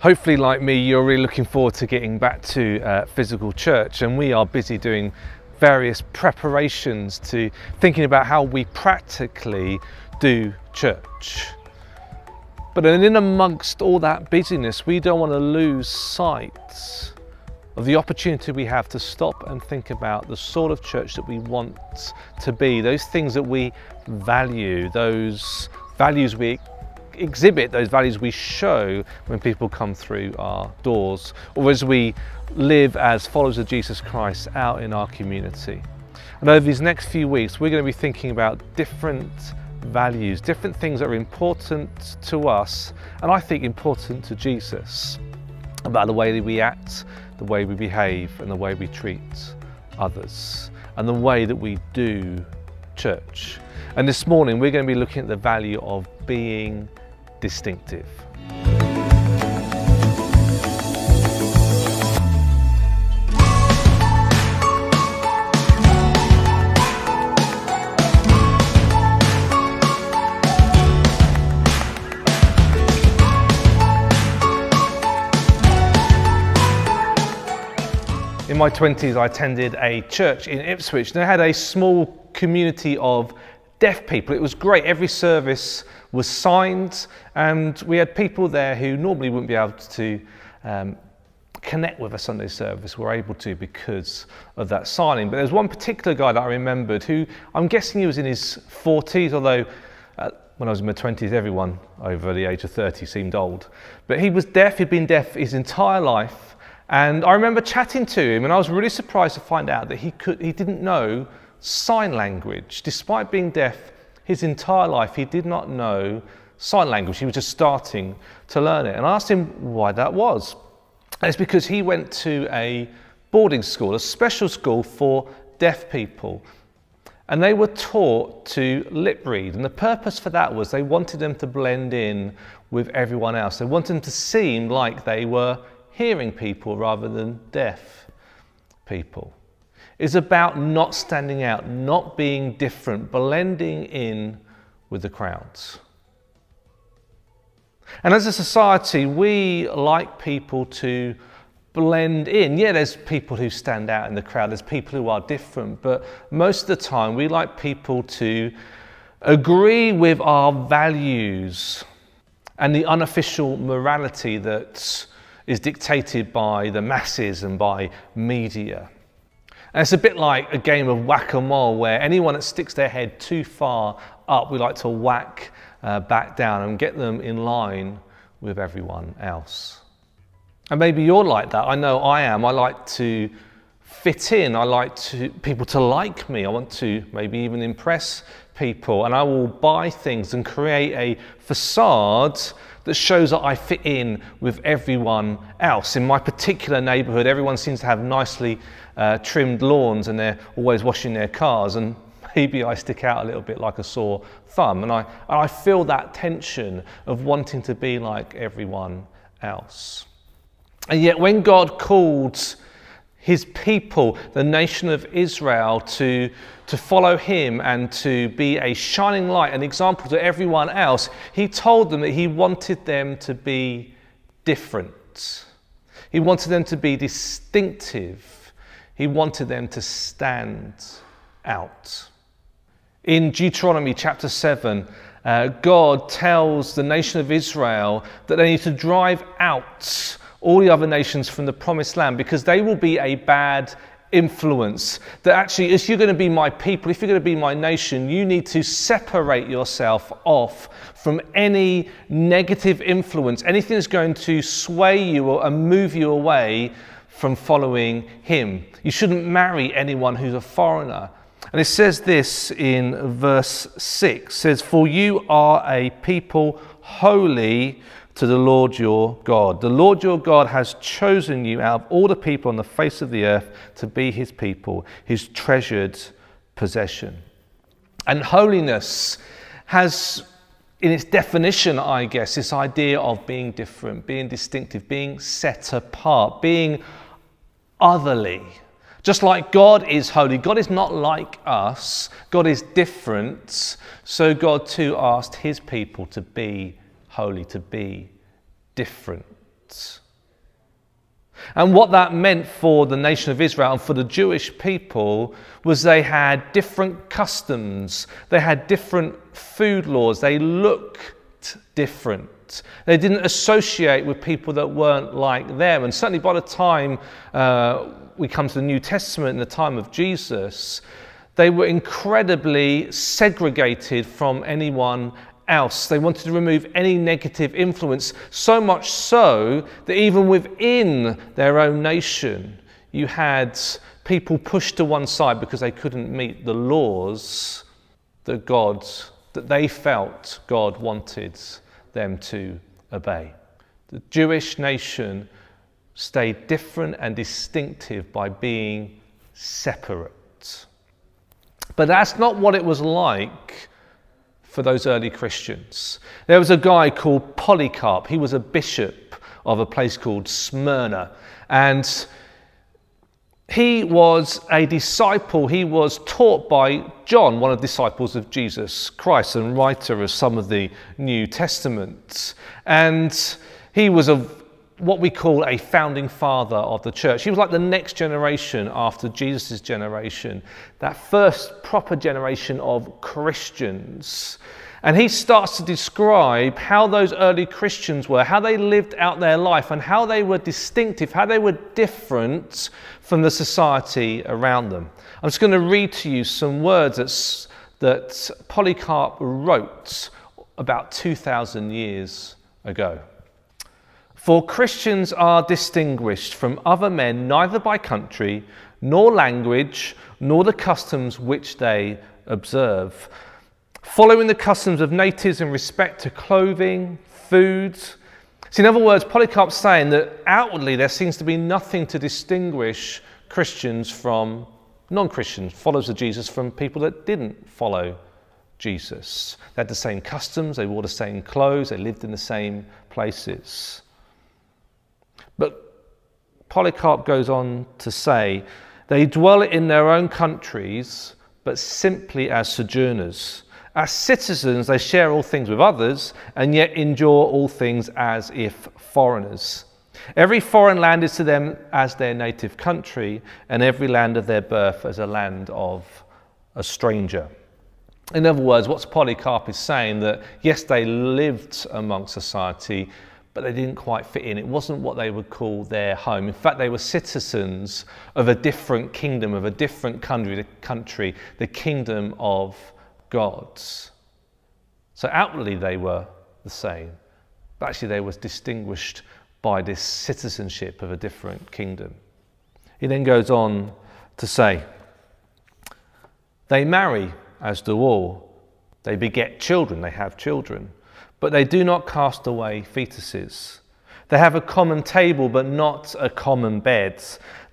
Hopefully, like me, you're really looking forward to getting back to uh, physical church, and we are busy doing various preparations to thinking about how we practically do church. But in amongst all that busyness, we don't want to lose sight of the opportunity we have to stop and think about the sort of church that we want to be, those things that we value, those values we exhibit, those values we show when people come through our doors, or as we live as followers of Jesus Christ out in our community. And over these next few weeks, we're going to be thinking about different values, different things that are important to us, and I think important to Jesus, about the way that we act, the way we behave, and the way we treat others, and the way that we do church. And this morning, we're going to be looking at the value of being distinctive. In my 20s, I attended a church in Ipswich. They had a small community of deaf people. It was great. Every service was signed, and we had people there who normally wouldn't be able to um, connect with a Sunday service were able to because of that signing. But there's one particular guy that I remembered who I'm guessing he was in his 40s, although uh, when I was in my 20s, everyone over the age of 30 seemed old. But he was deaf, he'd been deaf his entire life. And I remember chatting to him, and I was really surprised to find out that he, could, he didn't know sign language. Despite being deaf his entire life, he did not know sign language. He was just starting to learn it. And I asked him why that was. And it's because he went to a boarding school, a special school for deaf people. And they were taught to lip read. And the purpose for that was they wanted them to blend in with everyone else. They wanted them to seem like they were hearing people rather than deaf people is about not standing out, not being different, blending in with the crowds. And as a society, we like people to blend in. Yeah, there's people who stand out in the crowd, there's people who are different, but most of the time we like people to agree with our values and the unofficial morality that is dictated by the masses and by media. And it's a bit like a game of whack a mole where anyone that sticks their head too far up, we like to whack uh, back down and get them in line with everyone else. And maybe you're like that. I know I am. I like to fit in. I like to, people to like me. I want to maybe even impress people. And I will buy things and create a facade that shows that I fit in with everyone else. In my particular neighborhood, everyone seems to have nicely uh, trimmed lawns and they're always washing their cars. And maybe I stick out a little bit like a sore thumb. And I, and I feel that tension of wanting to be like everyone else. And yet, when God called his people, the nation of Israel, to, to follow him and to be a shining light, an example to everyone else, he told them that he wanted them to be different. He wanted them to be distinctive. He wanted them to stand out. In Deuteronomy chapter 7, uh, God tells the nation of Israel that they need to drive out all the other nations from the promised land because they will be a bad influence. That actually, if you're going to be my people, if you're going to be my nation, you need to separate yourself off from any negative influence, anything that's going to sway you or move you away from following him. You shouldn't marry anyone who's a foreigner. And it says this in verse 6 says, For you are a people holy to the Lord your God. The Lord your God has chosen you out of all the people on the face of the earth to be his people, his treasured possession. And holiness has, in its definition, I guess, this idea of being different, being distinctive, being set apart, being otherly. Just like God is holy, God is not like us, God is different. So God too asked his people to be holy, to be different. And what that meant for the nation of Israel and for the Jewish people was they had different customs, they had different food laws, they looked different. They didn't associate with people that weren't like them. And certainly by the time uh, we come to the New Testament, in the time of Jesus, they were incredibly segregated from anyone else. They wanted to remove any negative influence, so much so that even within their own nation, you had people pushed to one side because they couldn't meet the laws that God, that they felt God wanted them to obey. The Jewish nation stayed different and distinctive by being separate. But that's not what it was like for those early Christians. There was a guy called Polycarp. He was a bishop of a place called Smyrna. And he was a disciple. He was taught by John, one of the disciples of Jesus Christ and writer of some of the New Testaments. And he was a what we call a founding father of the church. He was like the next generation after Jesus' generation, that first proper generation of Christians. And he starts to describe how those early Christians were, how they lived out their life, and how they were distinctive, how they were different from the society around them. I'm just going to read to you some words that, that Polycarp wrote about 2,000 years ago. For Christians are distinguished from other men neither by country, nor language, nor the customs which they observe. Following the customs of natives in respect to clothing, food. So, in other words, Polycarp's saying that outwardly there seems to be nothing to distinguish Christians from non Christians, followers of Jesus, from people that didn't follow Jesus. They had the same customs, they wore the same clothes, they lived in the same places. But Polycarp goes on to say, they dwell in their own countries, but simply as sojourners. As citizens, they share all things with others, and yet endure all things as if foreigners. Every foreign land is to them as their native country, and every land of their birth as a land of a stranger. In other words, what Polycarp is saying that yes, they lived among society, but they didn't quite fit in. It wasn't what they would call their home. In fact, they were citizens of a different kingdom, of a different country, the country, the kingdom of God. So outwardly they were the same, but actually they were distinguished by this citizenship of a different kingdom. He then goes on to say, they marry as do all. They beget children, they have children but they do not cast away fetuses. They have a common table, but not a common bed.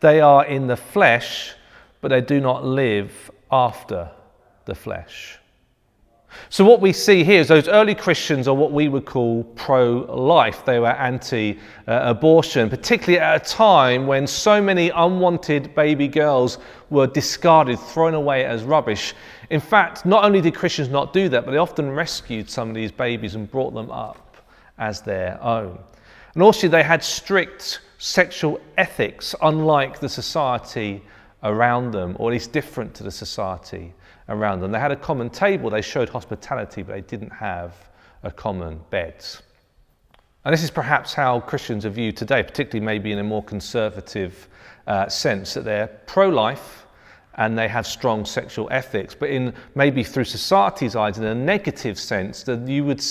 They are in the flesh, but they do not live after the flesh. So, what we see here is those early Christians are what we would call pro life. They were anti abortion, particularly at a time when so many unwanted baby girls were discarded, thrown away as rubbish. In fact, not only did Christians not do that, but they often rescued some of these babies and brought them up as their own. And also, they had strict sexual ethics, unlike the society around them, or at least different to the society around them. They had a common table, they showed hospitality, but they didn't have a common bed. And this is perhaps how Christians are viewed today, particularly maybe in a more conservative uh, sense, that they're pro life and they have strong sexual ethics. But in maybe through society's eyes, in a negative sense, that you would,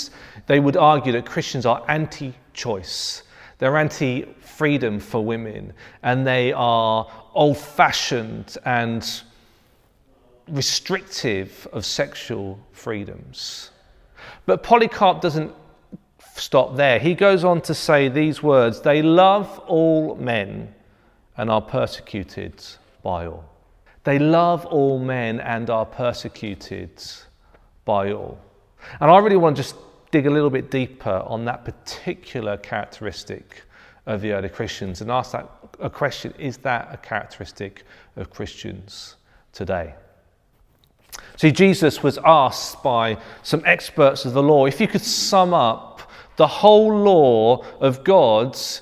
they would argue that Christians are anti choice. They're anti freedom for women, and they are old fashioned and restrictive of sexual freedoms. But Polycarp doesn't stop there. He goes on to say these words They love all men and are persecuted by all. They love all men and are persecuted by all. And I really want to just dig a little bit deeper on that particular characteristic of the early Christians and ask that a question is that a characteristic of Christians today? See, Jesus was asked by some experts of the law if you could sum up the whole law of God's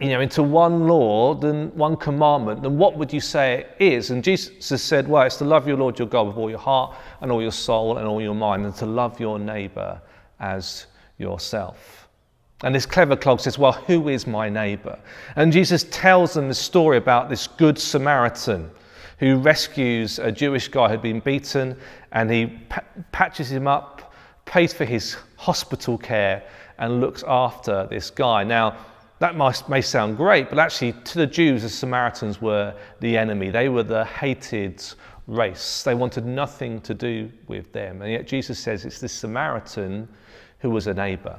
you know, into one law, then one commandment, then what would you say it is? And Jesus said, well, it's to love your Lord your God with all your heart and all your soul and all your mind, and to love your neighbour as yourself. And this clever clog says, well, who is my neighbour? And Jesus tells them the story about this good Samaritan who rescues a Jewish guy who'd been beaten and he patches him up, pays for his hospital care, and looks after this guy. Now, that might, may sound great, but actually, to the Jews, the Samaritans were the enemy. They were the hated race. They wanted nothing to do with them. And yet, Jesus says it's this Samaritan who was a neighbor.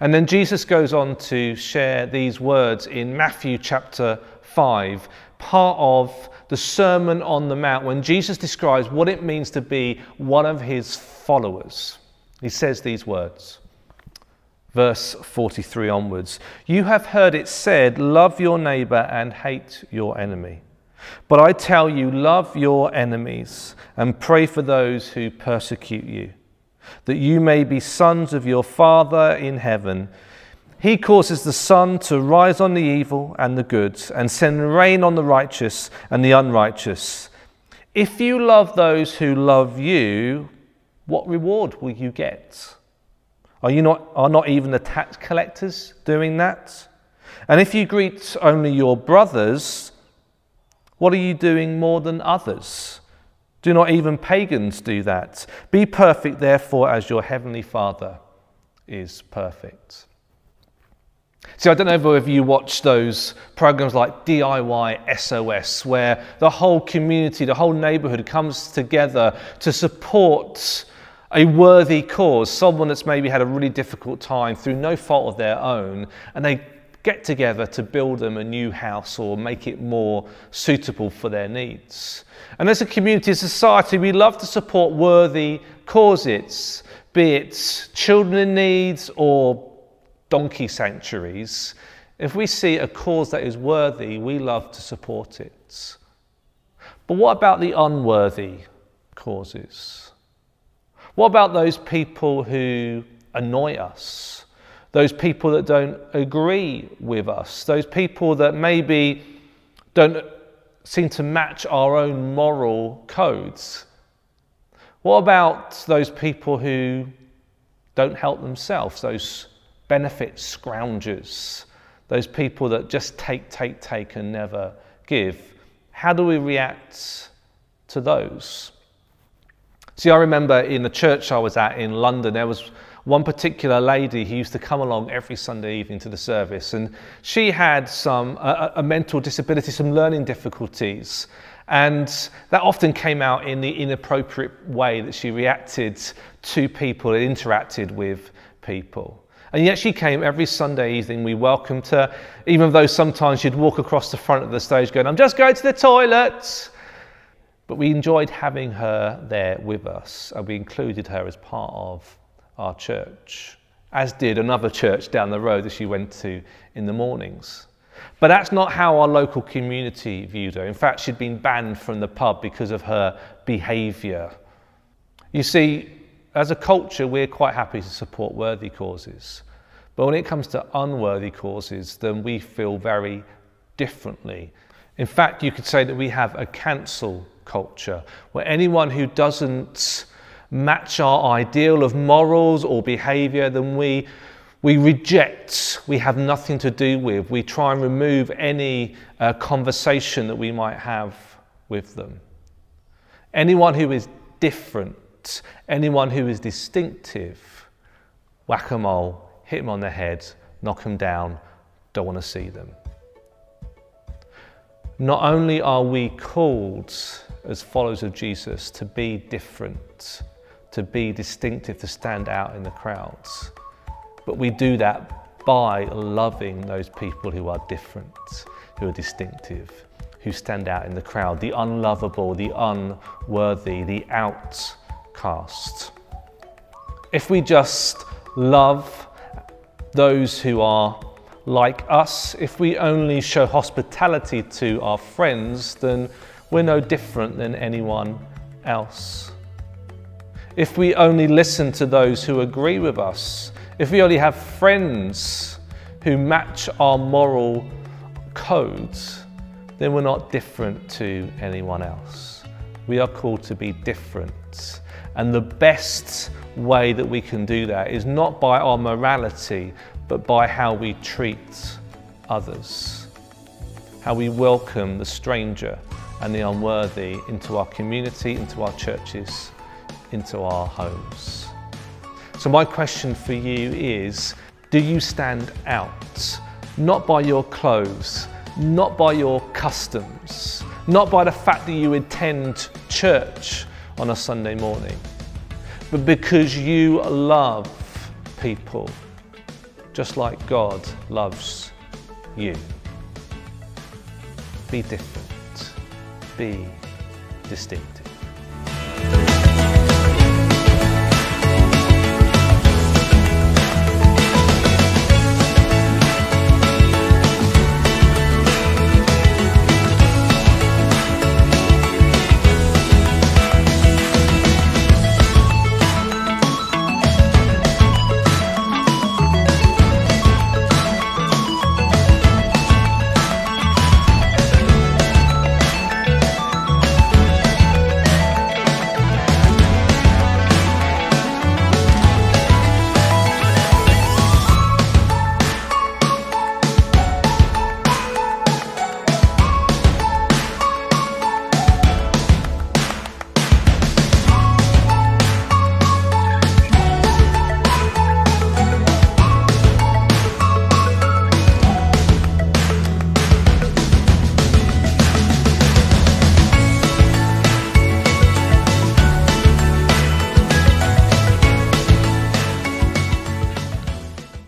And then Jesus goes on to share these words in Matthew chapter 5, part of the Sermon on the Mount, when Jesus describes what it means to be one of his followers. He says these words verse 43 onwards. You have heard it said, Love your neighbor and hate your enemy. But I tell you, love your enemies and pray for those who persecute you, that you may be sons of your Father in heaven. He causes the sun to rise on the evil and the good, and send rain on the righteous and the unrighteous. If you love those who love you, what reward will you get? Are, you not, are not even the tax collectors doing that? And if you greet only your brothers, what are you doing more than others? Do not even pagans do that? Be perfect, therefore, as your heavenly Father is perfect. See, I don't know if you watch those programs like DIY SOS, where the whole community, the whole neighborhood comes together to support a worthy cause, someone that's maybe had a really difficult time through no fault of their own, and they get together to build them a new house or make it more suitable for their needs. And as a community, a society, we love to support worthy causes, be it children in needs or donkey sanctuaries. If we see a cause that is worthy, we love to support it. But what about the unworthy causes? What about those people who annoy us? Those people that don't agree with us? Those people that maybe don't seem to match our own moral codes? What about those people who don't help themselves, those benefit scroungers, those people that just take, take, take and never give? How do we react to those? See, I remember in the church I was at in London, there was one particular lady who used to come along every Sunday evening to the service, and she had some a, a mental disability, some learning difficulties. And that often came out in the inappropriate way that she reacted to people and interacted with people. And yet she came every Sunday evening. We welcomed her, even though sometimes she'd walk across the front of the stage going, I'm just going to the toilet. But we enjoyed having her there with us, and we included her as part of our church, as did another church down the road that she went to in the mornings. But that's not how our local community viewed her. In fact, she'd been banned from the pub because of her behaviour. You see, as a culture, we're quite happy to support worthy causes. But when it comes to unworthy causes, then we feel very differently. In fact, you could say that we have a cancel culture, where anyone who doesn't match our ideal of morals or behavior, then we, we reject, we have nothing to do with. We try and remove any uh, conversation that we might have with them. Anyone who is different, anyone who is distinctive, whack a mole, hit them on the head, knock them down, don't want to see them. Not only are we called as followers of Jesus to be different, to be distinctive, to stand out in the crowds. But we do that by loving those people who are different, who are distinctive, who stand out in the crowd, the unlovable, the unworthy, the outcast. If we just love those who are like us, if we only show hospitality to our friends, then we're no different than anyone else. if we only listen to those who agree with us, if we only have friends who match our moral codes, then we're not different to anyone else. We are called to be different. And the best way that we can do that is not by our morality, but by how we treat others, how we welcome the stranger and the unworthy into our community, into our churches, into our homes. So, my question for you is do you stand out? Not by your clothes, not by your customs, not by the fact that you attend church on a Sunday morning, but because you love people just like God loves you. Be different, be distinct.